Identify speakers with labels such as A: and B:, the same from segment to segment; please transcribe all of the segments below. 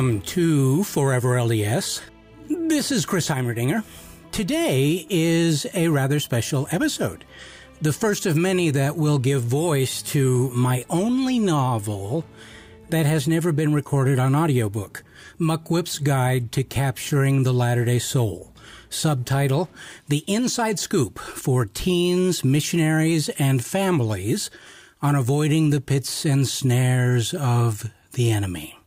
A: Welcome to Forever LDS. This is Chris Heimerdinger. Today is a rather special episode. The first of many that will give voice to my only novel that has never been recorded on audiobook, Muckwhip's Guide to Capturing the Latter-day Soul. Subtitle, The Inside Scoop for Teens, Missionaries, and Families on Avoiding the Pits and Snares of the Enemy.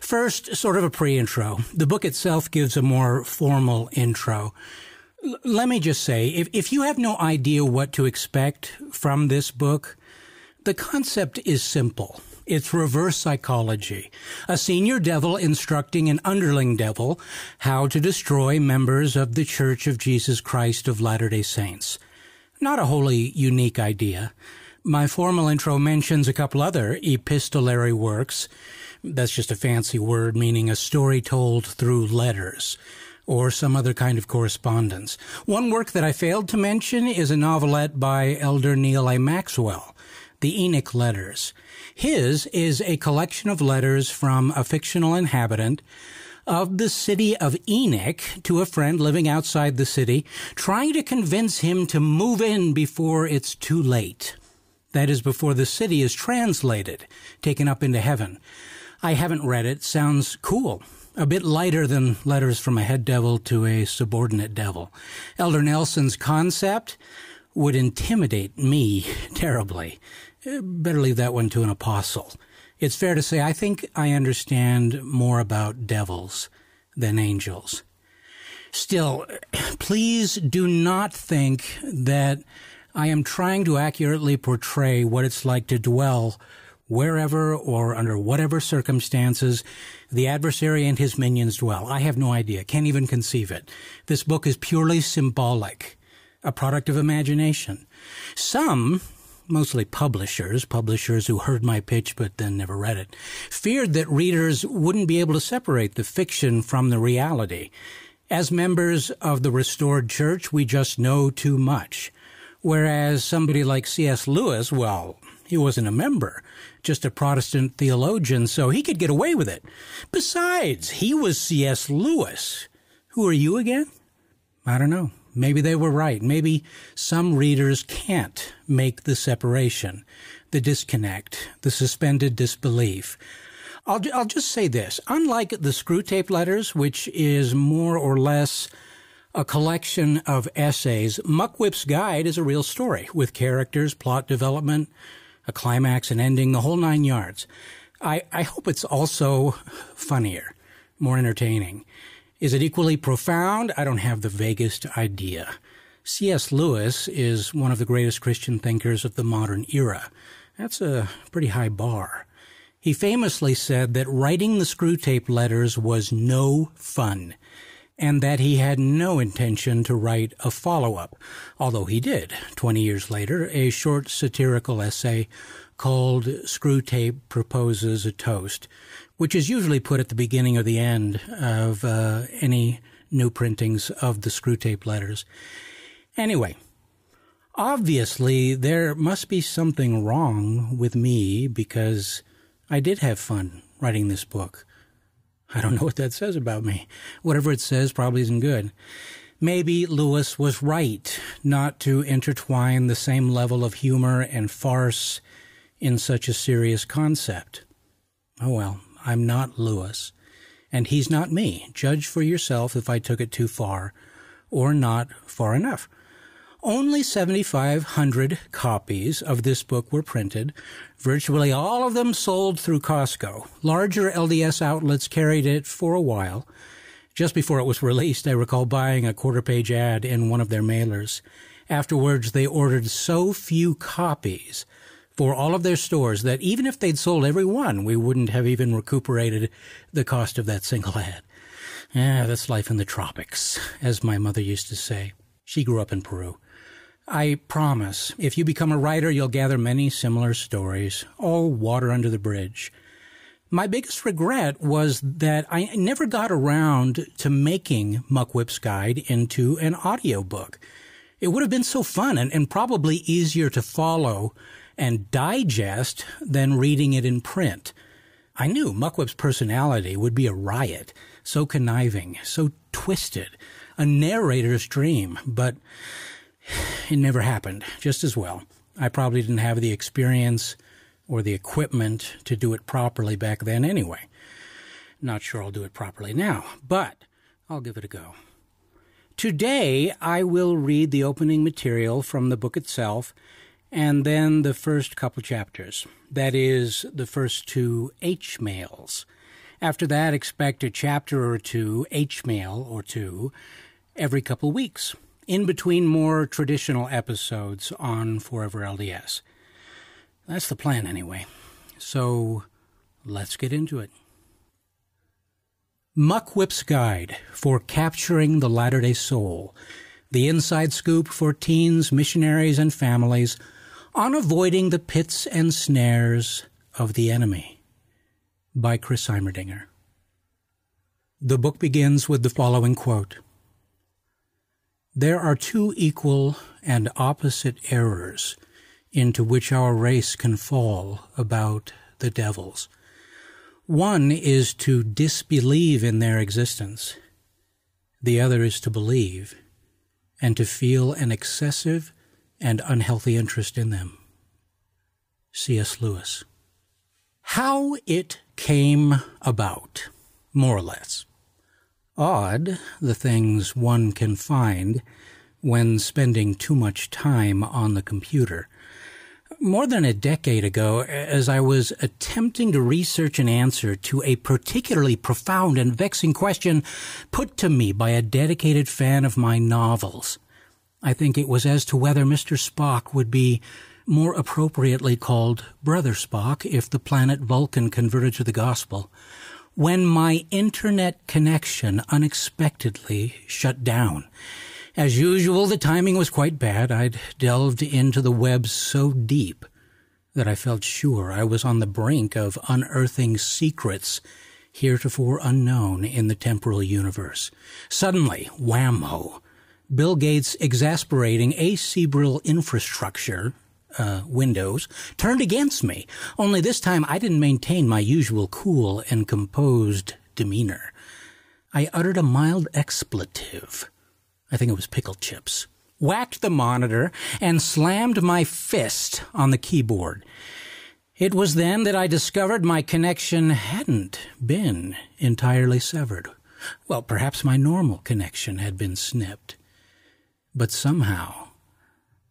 A: First, sort of a pre-intro. The book itself gives a more formal intro. L- let me just say, if, if you have no idea what to expect from this book, the concept is simple. It's reverse psychology. A senior devil instructing an underling devil how to destroy members of the Church of Jesus Christ of Latter-day Saints. Not a wholly unique idea. My formal intro mentions a couple other epistolary works. That's just a fancy word meaning a story told through letters or some other kind of correspondence. One work that I failed to mention is a novelette by Elder Neal A. Maxwell, The Enoch Letters. His is a collection of letters from a fictional inhabitant of the city of Enoch to a friend living outside the city, trying to convince him to move in before it's too late. That is before the city is translated, taken up into heaven. I haven't read it. Sounds cool. A bit lighter than letters from a head devil to a subordinate devil. Elder Nelson's concept would intimidate me terribly. Better leave that one to an apostle. It's fair to say I think I understand more about devils than angels. Still, please do not think that I am trying to accurately portray what it's like to dwell wherever or under whatever circumstances the adversary and his minions dwell. I have no idea, can't even conceive it. This book is purely symbolic, a product of imagination. Some, mostly publishers, publishers who heard my pitch but then never read it, feared that readers wouldn't be able to separate the fiction from the reality. As members of the restored church, we just know too much. Whereas somebody like C.S. Lewis, well, he wasn't a member, just a Protestant theologian, so he could get away with it. Besides, he was C.S. Lewis. Who are you again? I don't know. Maybe they were right. Maybe some readers can't make the separation, the disconnect, the suspended disbelief. I'll, I'll just say this. Unlike the Screwtape letters, which is more or less a collection of essays, Muckwhip's Guide is a real story with characters, plot development, a climax, and ending, the whole nine yards. I, I hope it's also funnier, more entertaining. Is it equally profound? I don't have the vaguest idea. C.S. Lewis is one of the greatest Christian thinkers of the modern era. That's a pretty high bar. He famously said that writing the Screwtape letters was no fun and that he had no intention to write a follow-up, although he did, 20 years later, a short satirical essay called Screwtape Proposes a Toast, which is usually put at the beginning or the end of uh, any new printings of the Screwtape letters. Anyway, obviously there must be something wrong with me because I did have fun writing this book. I don't know what that says about me. Whatever it says probably isn't good. Maybe Lewis was right not to intertwine the same level of humor and farce in such a serious concept. Oh well, I'm not Lewis, and he's not me. Judge for yourself if I took it too far or not far enough. Only 7,500 copies of this book were printed. Virtually all of them sold through Costco. Larger LDS outlets carried it for a while. Just before it was released, I recall buying a quarter page ad in one of their mailers. Afterwards, they ordered so few copies for all of their stores that even if they'd sold every one, we wouldn't have even recuperated the cost of that single ad. Yeah, that's life in the tropics, as my mother used to say. She grew up in Peru. I promise, if you become a writer, you'll gather many similar stories, all water under the bridge. My biggest regret was that I never got around to making Muckwhip's Guide into an audiobook. It would have been so fun and, and probably easier to follow and digest than reading it in print. I knew Muckwhip's personality would be a riot, so conniving, so twisted, a narrator's dream, but it never happened, just as well. I probably didn't have the experience or the equipment to do it properly back then anyway. Not sure I'll do it properly now, but I'll give it a go. Today, I will read the opening material from the book itself and then the first couple chapters. That is, the first two H mails. After that, expect a chapter or two, H mail or two, every couple weeks, in between more traditional episodes on Forever LDS. That's the plan, anyway. So let's get into it. Muckwhip's Guide for Capturing the Latter day Soul. The inside scoop for teens, missionaries, and families on avoiding the pits and snares of the enemy. By Chris Heimerdinger. The book begins with the following quote There are two equal and opposite errors into which our race can fall about the devils. One is to disbelieve in their existence. The other is to believe and to feel an excessive and unhealthy interest in them. C.S. Lewis. How it came about, more or less. Odd, the things one can find when spending too much time on the computer more than a decade ago, as I was attempting to research an answer to a particularly profound and vexing question put to me by a dedicated fan of my novels. I think it was as to whether Mr. Spock would be more appropriately called Brother Spock if the planet Vulcan converted to the gospel. When my internet connection unexpectedly shut down, as usual, the timing was quite bad. I'd delved into the web so deep that I felt sure I was on the brink of unearthing secrets heretofore unknown in the temporal universe. Suddenly, whammo! Bill Gates' exasperating acerebral infrastructure, uh, Windows, turned against me. Only this time I didn't maintain my usual cool and composed demeanor. I uttered a mild expletive I think it was pickle chips, whacked the monitor, and slammed my fist on the keyboard. It was then that I discovered my connection hadn't been entirely severed. Well, perhaps my normal connection had been snipped. But somehow,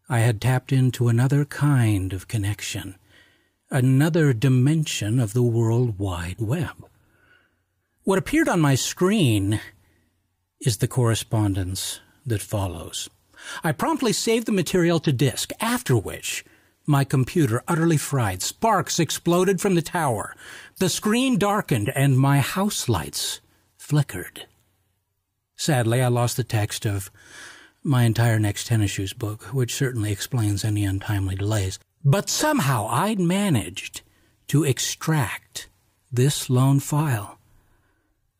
A: I had tapped into another kind of connection, another dimension of the World Wide Web. What appeared on my screen is the correspondence that follows. I promptly saved the material to disk, after which my computer utterly fried. Sparks exploded from the tower. The screen darkened and my house lights flickered. Sadly, I lost the text of my entire Next Tennis Shoes book, which certainly explains any untimely delays. But somehow I'd managed to extract this lone file.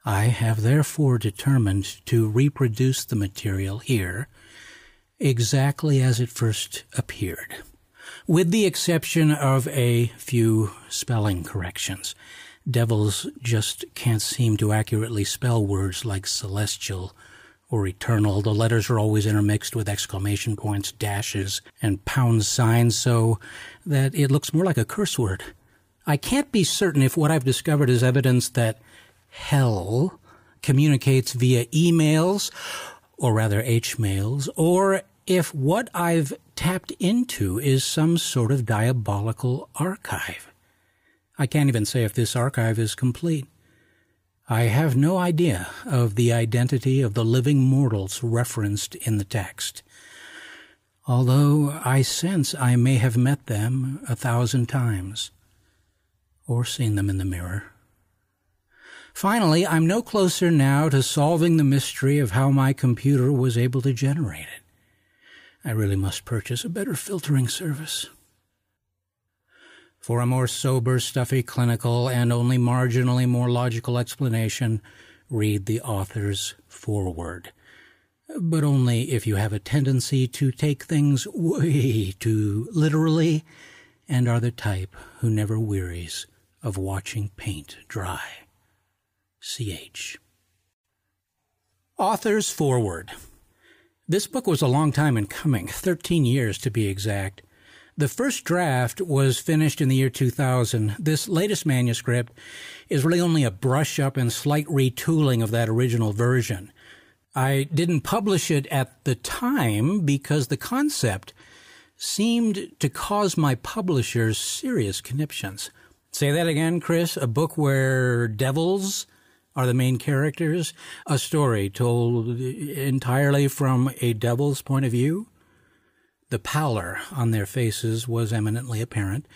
A: I have therefore determined to reproduce the material here exactly as it first appeared, with the exception of a few spelling corrections. Devils just can't seem to accurately spell words like celestial or eternal. The letters are always intermixed with exclamation points, dashes, and pound signs so that it looks more like a curse word. I can't be certain if what I've discovered is evidence that hell communicates via emails, or rather H mails, or if what I've tapped into is some sort of diabolical archive. I can't even say if this archive is complete. I have no idea of the identity of the living mortals referenced in the text, although I sense I may have met them a thousand times, or seen them in the mirror. Finally, I'm no closer now to solving the mystery of how my computer was able to generate it. I really must purchase a better filtering service. For a more sober, stuffy, clinical, and only marginally more logical explanation, read the author's foreword. But only if you have a tendency to take things way too literally and are the type who never wearies of watching paint dry. CH. Author's Foreword. This book was a long time in coming, 13 years to be exact. The first draft was finished in the year 2000. This latest manuscript is really only a brush up and slight retooling of that original version. I didn't publish it at the time because the concept seemed to cause my publishers serious conniptions. Say that again, Chris. A book where devils are the main characters? A story told entirely from a devil's point of view? The pallor on their faces was eminently apparent,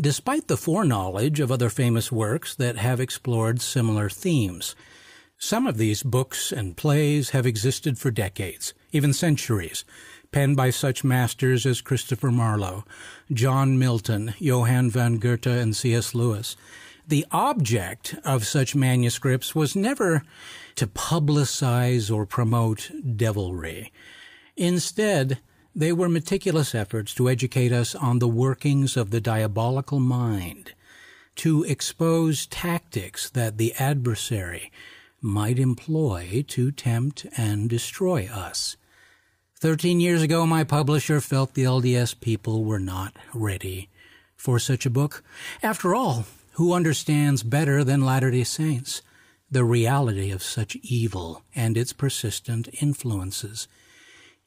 A: despite the foreknowledge of other famous works that have explored similar themes. Some of these books and plays have existed for decades, even centuries, penned by such masters as Christopher Marlowe, John Milton, Johann von Goethe, and C.S. Lewis. The object of such manuscripts was never to publicize or promote devilry. Instead, they were meticulous efforts to educate us on the workings of the diabolical mind, to expose tactics that the adversary might employ to tempt and destroy us. Thirteen years ago, my publisher felt the LDS people were not ready for such a book. After all, who understands better than Latter day Saints the reality of such evil and its persistent influences?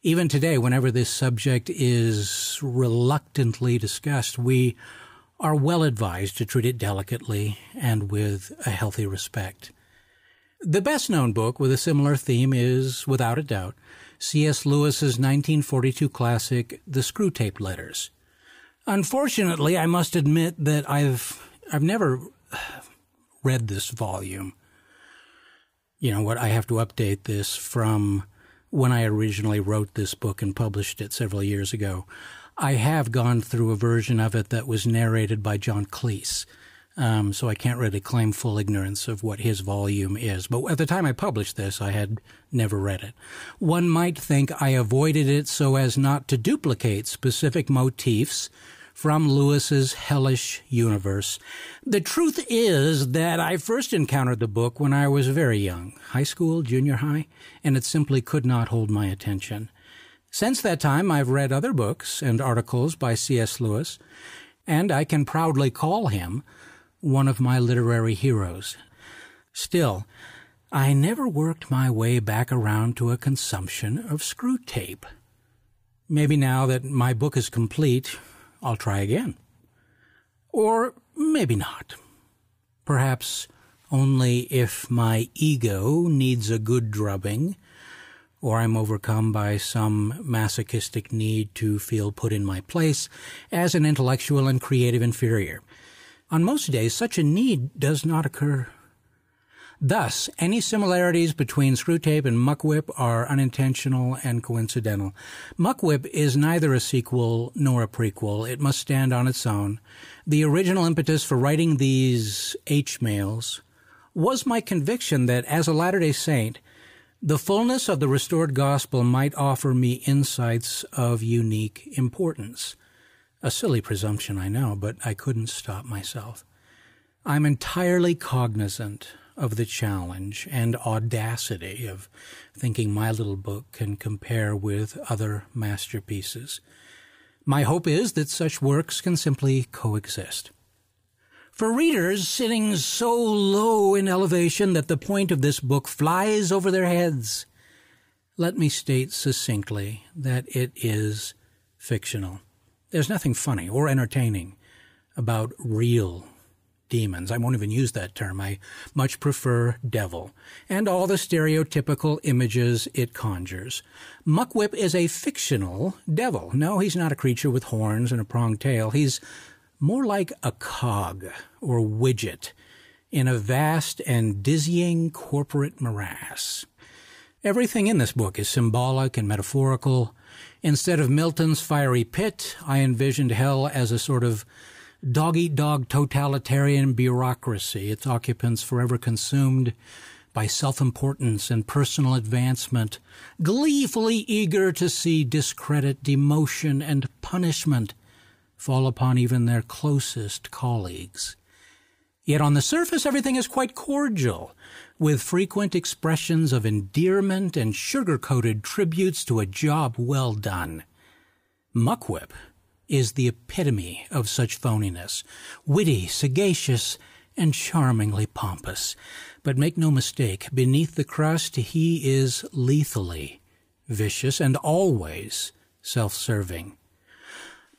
A: Even today, whenever this subject is reluctantly discussed, we are well advised to treat it delicately and with a healthy respect. The best known book with a similar theme is, without a doubt, C.S. Lewis's 1942 classic, The Screwtape Letters. Unfortunately, I must admit that I've I've never read this volume. You know what? I have to update this from when I originally wrote this book and published it several years ago. I have gone through a version of it that was narrated by John Cleese. Um, so I can't really claim full ignorance of what his volume is. But at the time I published this, I had never read it. One might think I avoided it so as not to duplicate specific motifs from Lewis's hellish universe. The truth is that I first encountered the book when I was very young, high school, junior high, and it simply could not hold my attention. Since that time, I've read other books and articles by C.S. Lewis, and I can proudly call him one of my literary heroes. Still, I never worked my way back around to a consumption of Screwtape. Maybe now that my book is complete, I'll try again. Or maybe not. Perhaps only if my ego needs a good drubbing, or I'm overcome by some masochistic need to feel put in my place as an intellectual and creative inferior. On most days, such a need does not occur. Thus, any similarities between Screwtape and Muckwhip are unintentional and coincidental. Muckwhip is neither a sequel nor a prequel. It must stand on its own. The original impetus for writing these H mails was my conviction that as a Latter day Saint, the fullness of the restored gospel might offer me insights of unique importance. A silly presumption, I know, but I couldn't stop myself. I'm entirely cognizant of the challenge and audacity of thinking my little book can compare with other masterpieces. My hope is that such works can simply coexist. For readers sitting so low in elevation that the point of this book flies over their heads, let me state succinctly that it is fictional. There's nothing funny or entertaining about real demons. I won't even use that term. I much prefer devil and all the stereotypical images it conjures. Muckwhip is a fictional devil. No, he's not a creature with horns and a pronged tail. He's more like a cog or widget in a vast and dizzying corporate morass. Everything in this book is symbolic and metaphorical. Instead of Milton's fiery pit, I envisioned hell as a sort of dog eat dog totalitarian bureaucracy, its occupants forever consumed by self importance and personal advancement, gleefully eager to see discredit, demotion, and punishment fall upon even their closest colleagues. Yet on the surface, everything is quite cordial, with frequent expressions of endearment and sugar-coated tributes to a job well done. Muckwhip is the epitome of such phoniness, witty, sagacious, and charmingly pompous. But make no mistake, beneath the crust he is lethally vicious and always self-serving.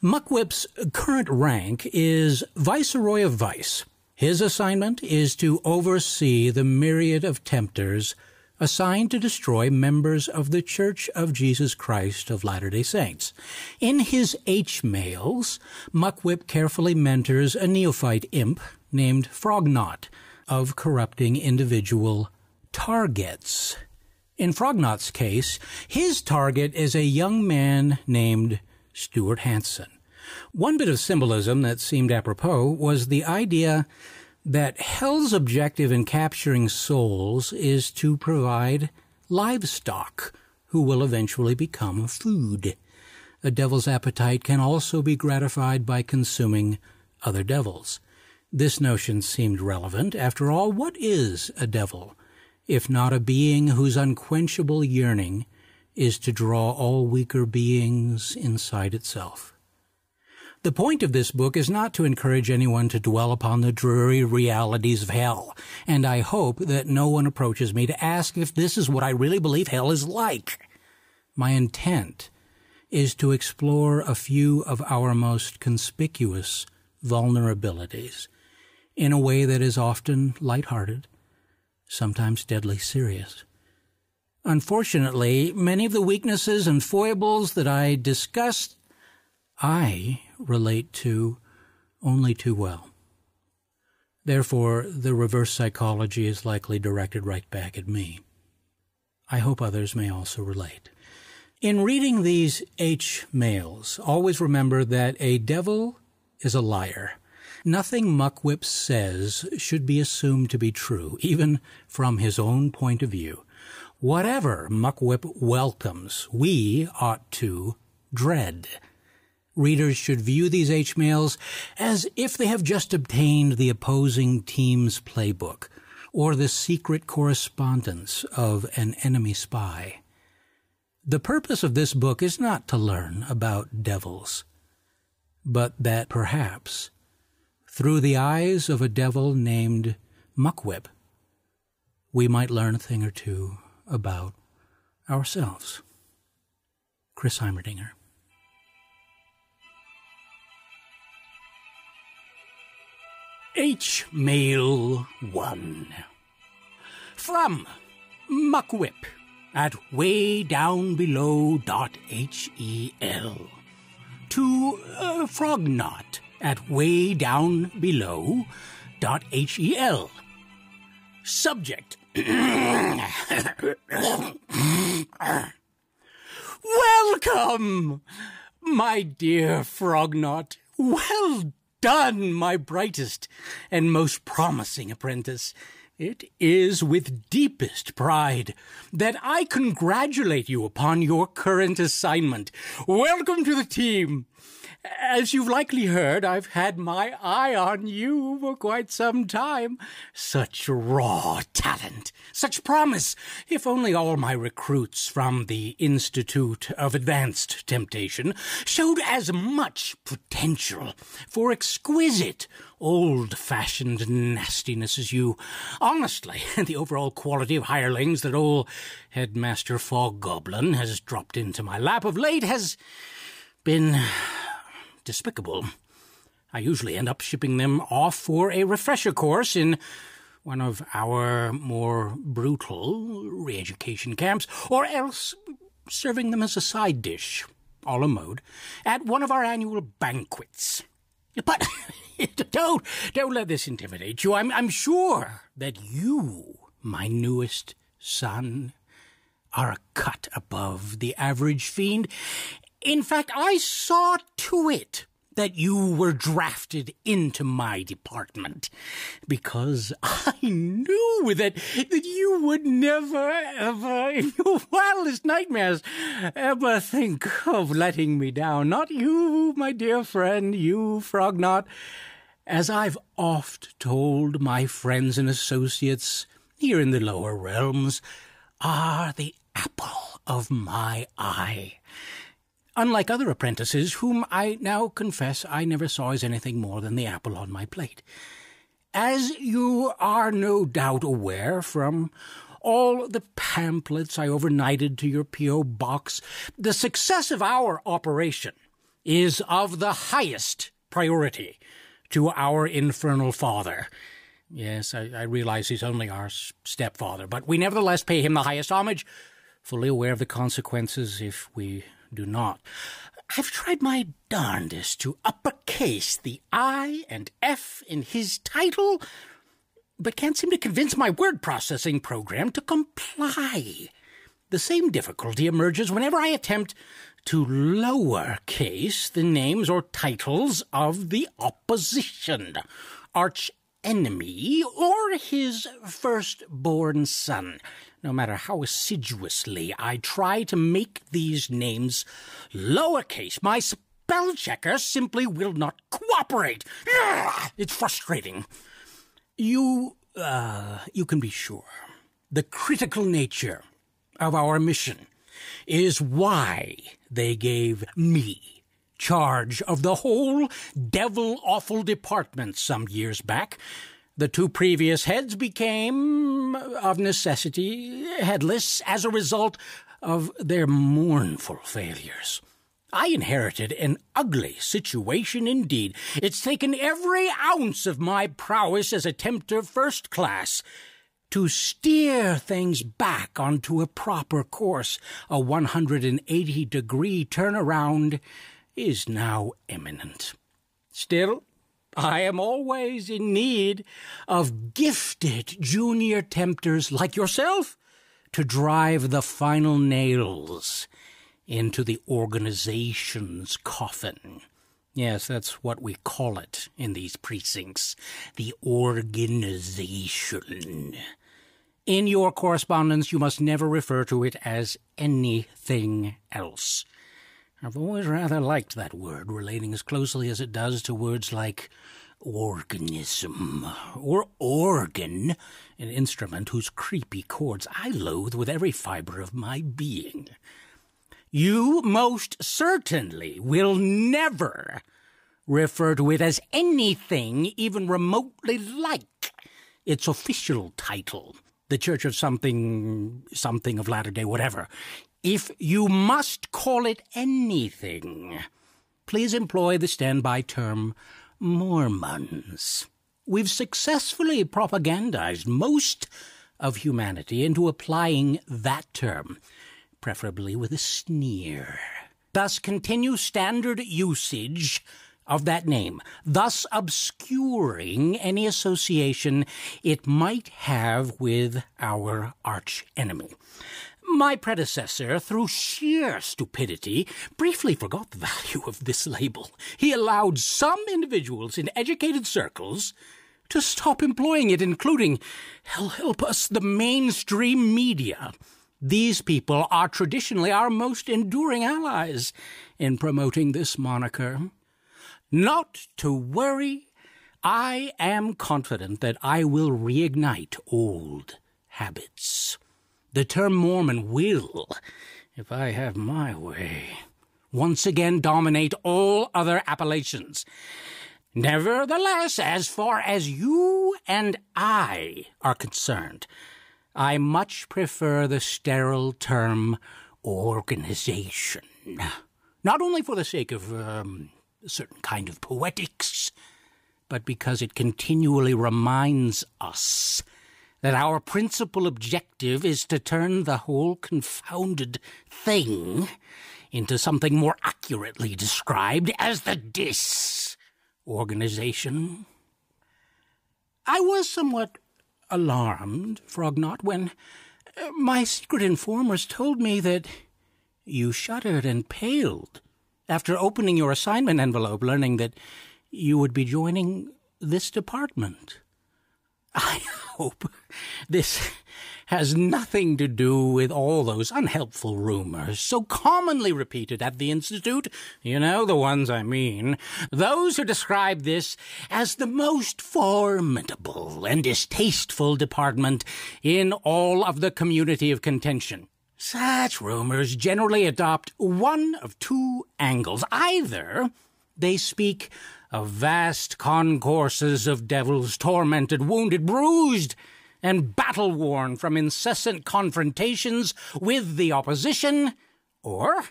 A: Muckwhip's current rank is Viceroy of Vice. His assignment is to oversee the myriad of tempters assigned to destroy members of the Church of Jesus Christ of Latter-day Saints. In his H-mails, Muckwhip carefully mentors a neophyte imp named Frognot of corrupting individual targets. In Frognot's case, his target is a young man named Stuart Hansen. One bit of symbolism that seemed apropos was the idea that hell's objective in capturing souls is to provide livestock who will eventually become food. A devil's appetite can also be gratified by consuming other devils. This notion seemed relevant. After all, what is a devil, if not a being whose unquenchable yearning is to draw all weaker beings inside itself? The point of this book is not to encourage anyone to dwell upon the dreary realities of hell, and I hope that no one approaches me to ask if this is what I really believe hell is like. My intent is to explore a few of our most conspicuous vulnerabilities in a way that is often light-hearted, sometimes deadly serious. Unfortunately, many of the weaknesses and foibles that I discussed I relate to only too well. Therefore, the reverse psychology is likely directed right back at me. I hope others may also relate. In reading these H mails, always remember that a devil is a liar. Nothing Muckwhip says should be assumed to be true, even from his own point of view. Whatever Muckwhip welcomes, we ought to dread. Readers should view these H-mails as if they have just obtained the opposing team's playbook or the secret correspondence of an enemy spy. The purpose of this book is not to learn about devils, but that perhaps, through the eyes of a devil named Muckwhip, we might learn a thing or two about ourselves. Chris Heimerdinger. H Mail 1 From Muckwhip at waydownbelow.hel to uh, Frognot at waydownbelow.hel. Subject Welcome, my dear Frognot. Well done, my brightest and most promising apprentice. It is with deepest pride that I congratulate you upon your current assignment. Welcome to the team. As you've likely heard, I've had my eye on you for quite some time. Such raw talent, such promise. If only all my recruits from the Institute of Advanced Temptation showed as much potential for exquisite, old-fashioned nastiness as you. Honestly, the overall quality of hirelings that old Headmaster Fog Goblin has dropped into my lap of late has been despicable. I usually end up shipping them off for a refresher course in one of our more brutal re-education camps, or else serving them as a side dish, a la mode, at one of our annual banquets. But don't, don't let this intimidate you. I'm, I'm sure that you, my newest son, are a cut above the average fiend, in fact, I saw to it that you were drafted into my department because I knew that that you would never ever in your wildest nightmares ever think of letting me down. Not you, my dear friend, you Frognot. As I've oft told my friends and associates here in the lower realms, are the apple of my eye. Unlike other apprentices, whom I now confess I never saw as anything more than the apple on my plate. As you are no doubt aware from all the pamphlets I overnighted to your P.O. box, the success of our operation is of the highest priority to our infernal father. Yes, I, I, realize he's only our stepfather, but we nevertheless pay him the highest homage, fully aware of the consequences if we do not. I've tried my darndest to uppercase the I and F in his title, but can't seem to convince my word processing program to comply. The same difficulty emerges whenever I attempt to lowercase the names or titles of the opposition, arch enemy, or his firstborn son. No matter how assiduously I try to make these names lowercase, my spell checker simply will not cooperate. It's frustrating. You, uh, you can be sure the critical nature of our mission is why they gave me charge of the whole devil awful department some years back. The two previous heads became, of necessity, headless as a result of their mournful failures. I inherited an ugly situation indeed. It's taken every ounce of my prowess as a tempter first class to steer things back onto a proper course. A 180 degree turnaround is now imminent. Still, I am always in need of gifted junior tempters like yourself to drive the final nails into the organization's coffin. Yes, that's what we call it in these precincts. The organization. In your correspondence, you must never refer to it as anything else. I've always rather liked that word, relating as closely as it does to words like organism or organ, an instrument whose creepy chords I loathe with every fiber of my being. You most certainly will never refer to it as anything even remotely like its official title the Church of something, something of Latter day, whatever. If you must call it anything, please employ the standby term Mormons. We've successfully propagandized most of humanity into applying that term, preferably with a sneer. Thus continue standard usage of that name, thus obscuring any association it might have with our arch enemy. My predecessor, through sheer stupidity, briefly forgot the value of this label. He allowed some individuals in educated circles to stop employing it, including, hell help us, the mainstream media. These people are traditionally our most enduring allies in promoting this moniker. Not to worry. I am confident that I will reignite old habits. The term Mormon will, if I have my way, once again dominate all other appellations. Nevertheless, as far as you and I are concerned, I much prefer the sterile term organization. Not only for the sake of um, a certain kind of poetics, but because it continually reminds us that our principal objective is to turn the whole confounded thing into something more accurately described as the dis organization. I was somewhat alarmed, Frognot, when uh, my secret informers told me that you shuddered and paled after opening your assignment envelope, learning that you would be joining this department. I hope this has nothing to do with all those unhelpful rumors so commonly repeated at the Institute. You know the ones I mean. Those who describe this as the most formidable and distasteful department in all of the community of contention. Such rumors generally adopt one of two angles. Either they speak of vast concourses of devils, tormented, wounded, bruised, and battle worn from incessant confrontations with the opposition, or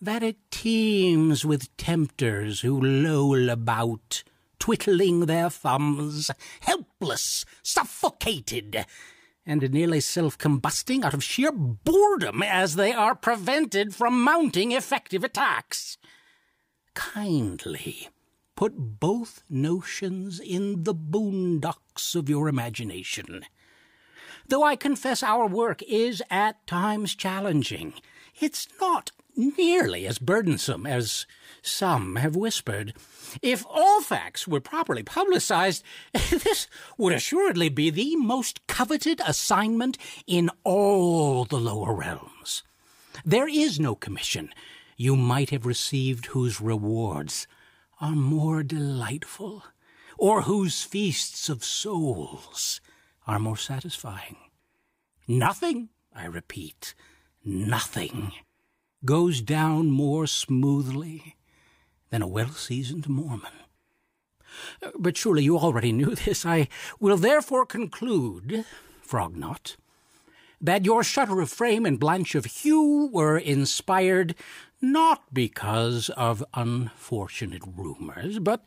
A: that it teems with tempters who loll about, twiddling their thumbs, helpless, suffocated, and nearly self combusting out of sheer boredom as they are prevented from mounting effective attacks. Kindly Put both notions in the boondocks of your imagination. Though I confess our work is at times challenging, it's not nearly as burdensome as some have whispered. If all facts were properly publicized, this would assuredly be the most coveted assignment in all the lower realms. There is no commission you might have received whose rewards are more delightful, or whose feasts of souls are more satisfying. Nothing, I repeat, nothing goes down more smoothly than a well seasoned Mormon. But surely you already knew this. I will therefore conclude, Frognot, that your shudder of frame and blanch of hue were inspired not because of unfortunate rumors, but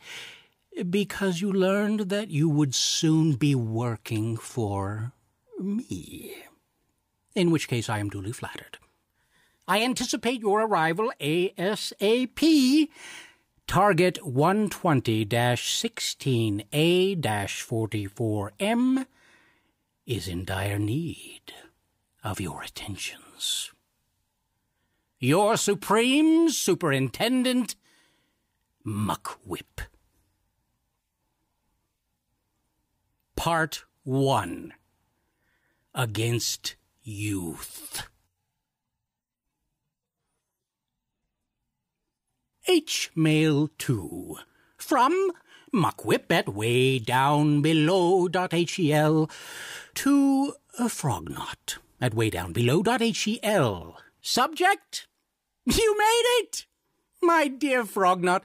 A: because you learned that you would soon be working for me. In which case I am duly flattered. I anticipate your arrival ASAP. Target 120 16A 44M is in dire need of your attentions. Your Supreme Superintendent, Muckwhip. Part 1 Against Youth. H Mail 2 from Muckwhip at way down below.hel to a Frognot at way down below.hel. Subject you made it! My dear Frognot,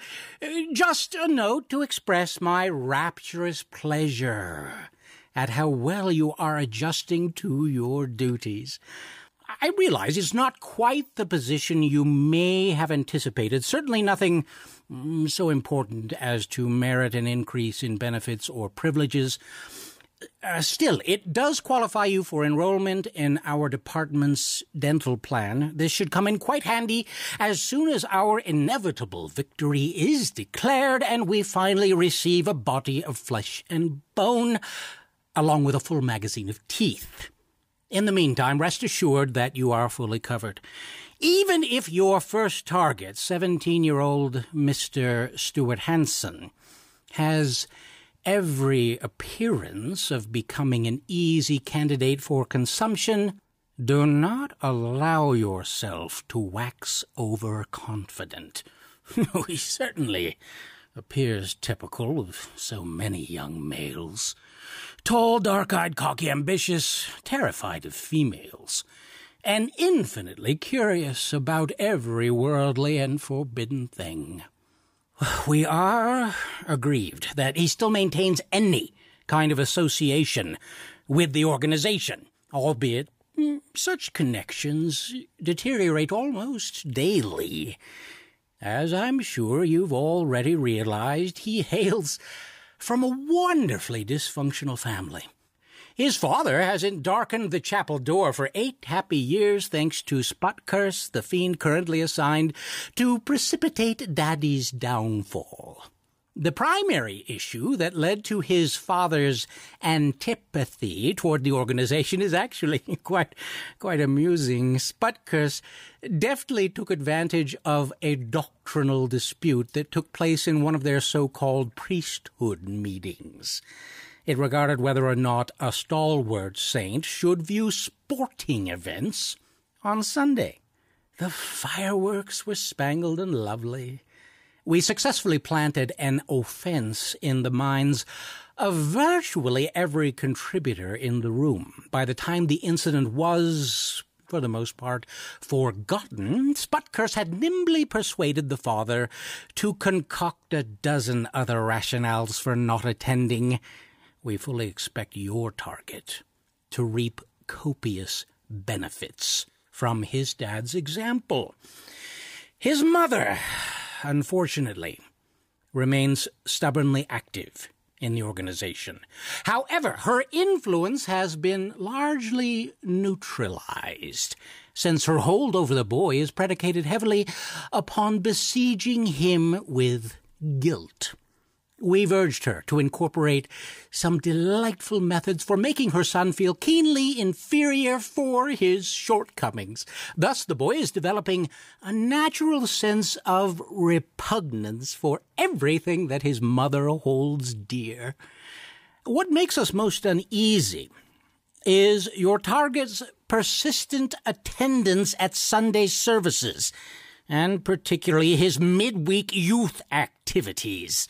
A: just a note to express my rapturous pleasure at how well you are adjusting to your duties. I realize it's not quite the position you may have anticipated, certainly nothing mm, so important as to merit an increase in benefits or privileges. Uh, still, it does qualify you for enrollment in our department's dental plan. This should come in quite handy as soon as our inevitable victory is declared and we finally receive a body of flesh and bone, along with a full magazine of teeth. In the meantime, rest assured that you are fully covered. Even if your first target, 17 year old Mr. Stuart Hanson, has every appearance of becoming an easy candidate for consumption, do not allow yourself to wax overconfident. Oh, he certainly appears typical of so many young males. Tall, dark eyed, cocky, ambitious, terrified of females, and infinitely curious about every worldly and forbidden thing. We are aggrieved that he still maintains any kind of association with the organization, albeit mm, such connections deteriorate almost daily. As I'm sure you've already realized, he hails from a wonderfully dysfunctional family. His father hasn't darkened the chapel door for eight happy years thanks to Sputkurse, the fiend currently assigned to precipitate Daddy's downfall. The primary issue that led to his father's antipathy toward the organization is actually quite, quite amusing. Sputkurse deftly took advantage of a doctrinal dispute that took place in one of their so-called priesthood meetings. It regarded whether or not a stalwart saint should view sporting events on Sunday. The fireworks were spangled and lovely. We successfully planted an offense in the minds of virtually every contributor in the room. By the time the incident was, for the most part, forgotten, Sputkurse had nimbly persuaded the father to concoct a dozen other rationales for not attending. We fully expect your target to reap copious benefits from his dad's example. His mother, unfortunately, remains stubbornly active in the organization. However, her influence has been largely neutralized, since her hold over the boy is predicated heavily upon besieging him with guilt. We've urged her to incorporate some delightful methods for making her son feel keenly inferior for his shortcomings. Thus, the boy is developing a natural sense of repugnance for everything that his mother holds dear. What makes us most uneasy is your target's persistent attendance at Sunday services, and particularly his midweek youth activities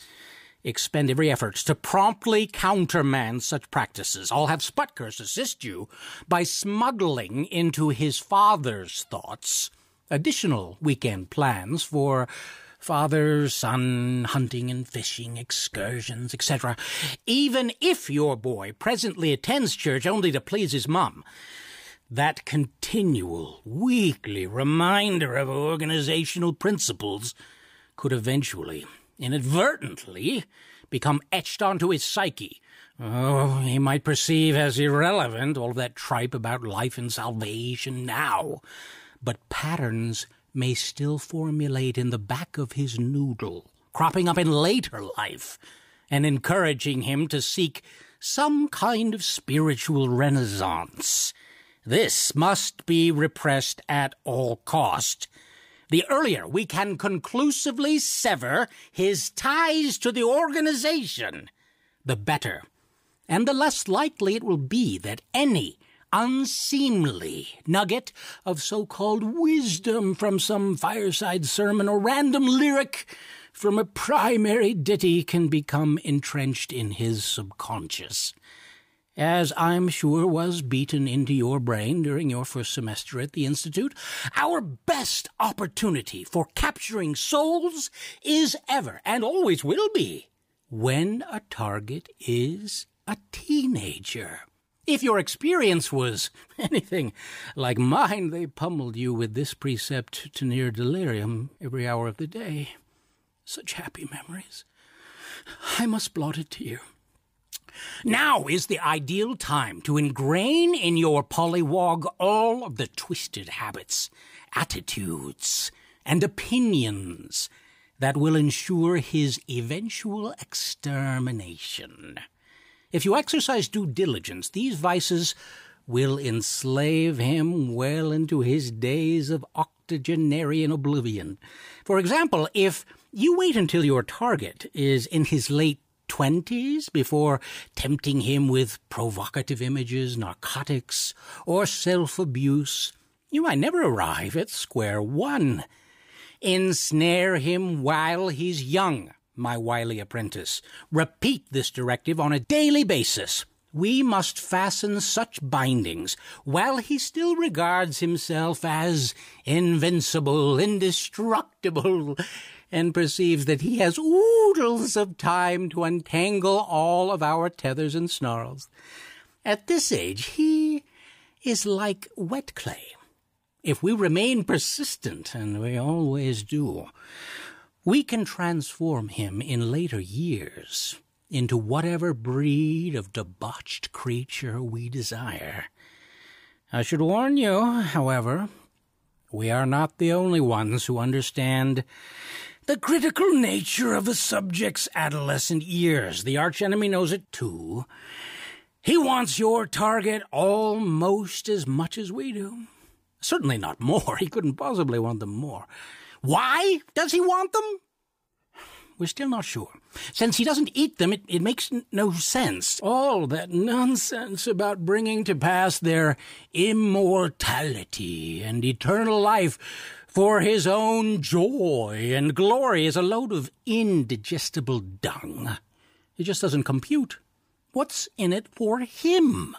A: expend every effort to promptly countermand such practices. I'll have Sputkurse assist you by smuggling into his father's thoughts additional weekend plans for father son hunting and fishing, excursions, etc. Even if your boy presently attends church only to please his mum, that continual, weekly reminder of organizational principles could eventually inadvertently become etched onto his psyche. Oh, he might perceive as irrelevant all that tripe about life and salvation now, but patterns may still formulate in the back of his noodle, cropping up in later life, and encouraging him to seek some kind of spiritual renaissance. This must be repressed at all cost. The earlier we can conclusively sever his ties to the organization, the better. And the less likely it will be that any unseemly nugget of so-called wisdom from some fireside sermon or random lyric from a primary ditty can become entrenched in his subconscious as I'm sure was beaten into your brain during your first semester at the Institute, our best opportunity for capturing souls is ever and always will be when a target is a teenager. If your experience was anything like mine, they pummeled you with this precept to near delirium every hour of the day. Such happy memories. I must blot a tear. Now is the ideal time to ingrain in your pollywog all of the twisted habits, attitudes, and opinions that will ensure his eventual extermination. If you exercise due diligence, these vices will enslave him well into his days of octogenarian oblivion. For example, if you wait until your target is in his late twenties before tempting him with provocative images, narcotics, or self-abuse, you might never arrive at square one. Ensnare him while he's young, my wily apprentice. Repeat this directive on a daily basis. We must fasten such bindings while he still regards himself as invincible, indestructible, and perceives that he has oodles of time to untangle all of our tethers and snarls. At this age, he is like wet clay. If we remain persistent, and we always do, we can transform him in later years into whatever breed of debauched creature we desire. I should warn you, however, we are not the only ones who understand the critical nature of a subject's adolescent years. The archenemy knows it too. He wants your target almost as much as we do. Certainly not more. He couldn't possibly want them more. Why does he want them? We're still not sure. Since he doesn't eat them, it, it makes n- no sense. All that nonsense about bringing to pass their immortality and eternal life for his own joy and glory is a load of indigestible dung. It just doesn't compute. What's in it for him?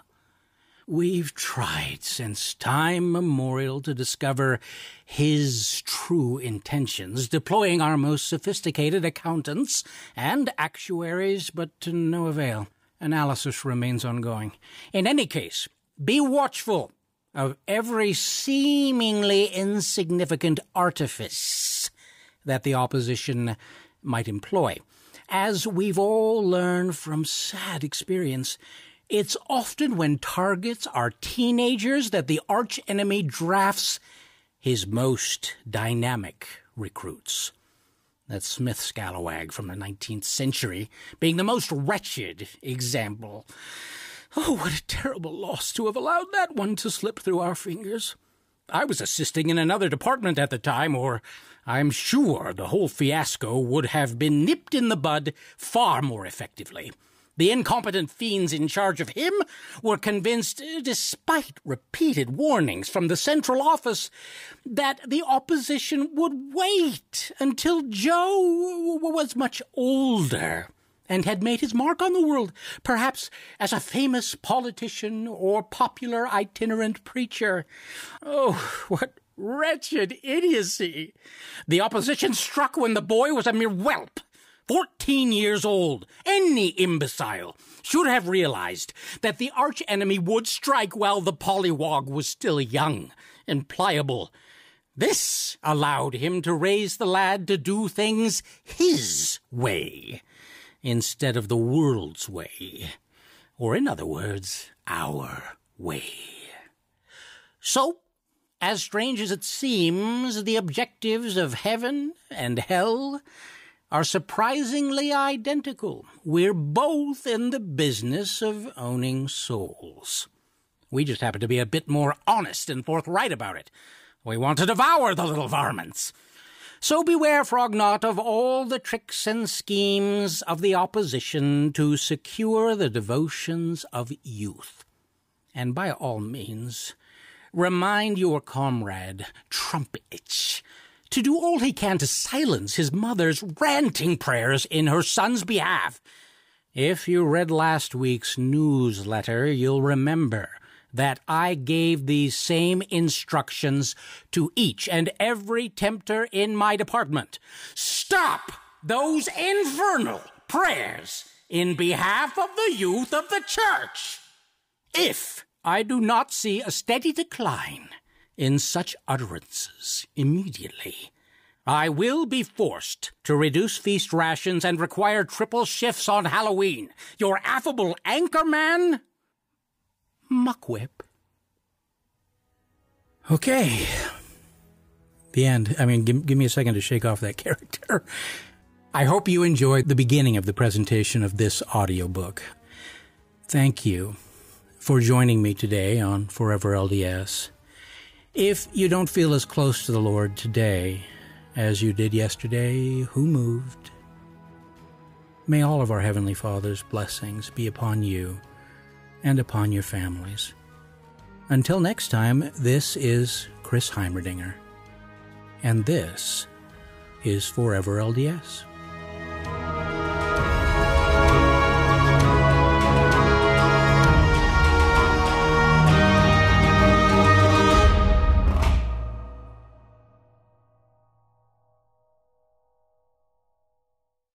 A: We've tried since time memorial to discover his true intentions, deploying our most sophisticated accountants and actuaries, but to no avail. Analysis remains ongoing. In any case, be watchful of every seemingly insignificant artifice that the opposition might employ. As we've all learned from sad experience, it's often when targets are teenagers that the arch enemy drafts his most dynamic recruits. That's Smith Scalawag from the 19th century being the most wretched example. Oh, what a terrible loss to have allowed that one to slip through our fingers. I was assisting in another department at the time, or I'm sure the whole fiasco would have been nipped in the bud far more effectively. The incompetent fiends in charge of him were convinced, eh, despite repeated warnings from the central office, that the opposition would wait until Joe was much older and had made his mark on the world, perhaps as a famous politician or popular itinerant preacher. Oh, what wretched idiocy! The opposition struck when the boy was a mere whelp 14 years old. Any imbecile should have realized that the arch enemy would strike while the pollywog was still young and pliable. This allowed him to raise the lad to do things his way instead of the world's way. Or, in other words, our way. So, as strange as it seems, the objectives of heaven and hell are surprisingly identical. We're both in the business of owning souls. We just happen to be a bit more honest and forthright about it. We want to devour the little varmints. So beware, Frognot, of all the tricks and schemes of the opposition to secure the devotions of youth. And by all means, remind your comrade, Trumpetitch, to do all he can to silence his mother's ranting prayers in her son's behalf. If you read last week's newsletter, you'll remember that I gave these same instructions to each and every tempter in my department. Stop those infernal prayers in behalf of the youth of the church. If I do not see a steady decline in such utterances immediately. I will be forced to reduce feast rations and require triple shifts on Halloween. Your affable anchorman, Muckwhip. Okay. The end. I mean, give, give me a second to shake off that character. I hope you enjoyed the beginning of the presentation of this audiobook. Thank you for joining me today on Forever LDS. If you don't feel as close to the Lord today as you did yesterday, who moved? May all of our Heavenly Father's blessings be upon you and upon your families. Until next time, this is Chris Heimerdinger, and this is Forever LDS.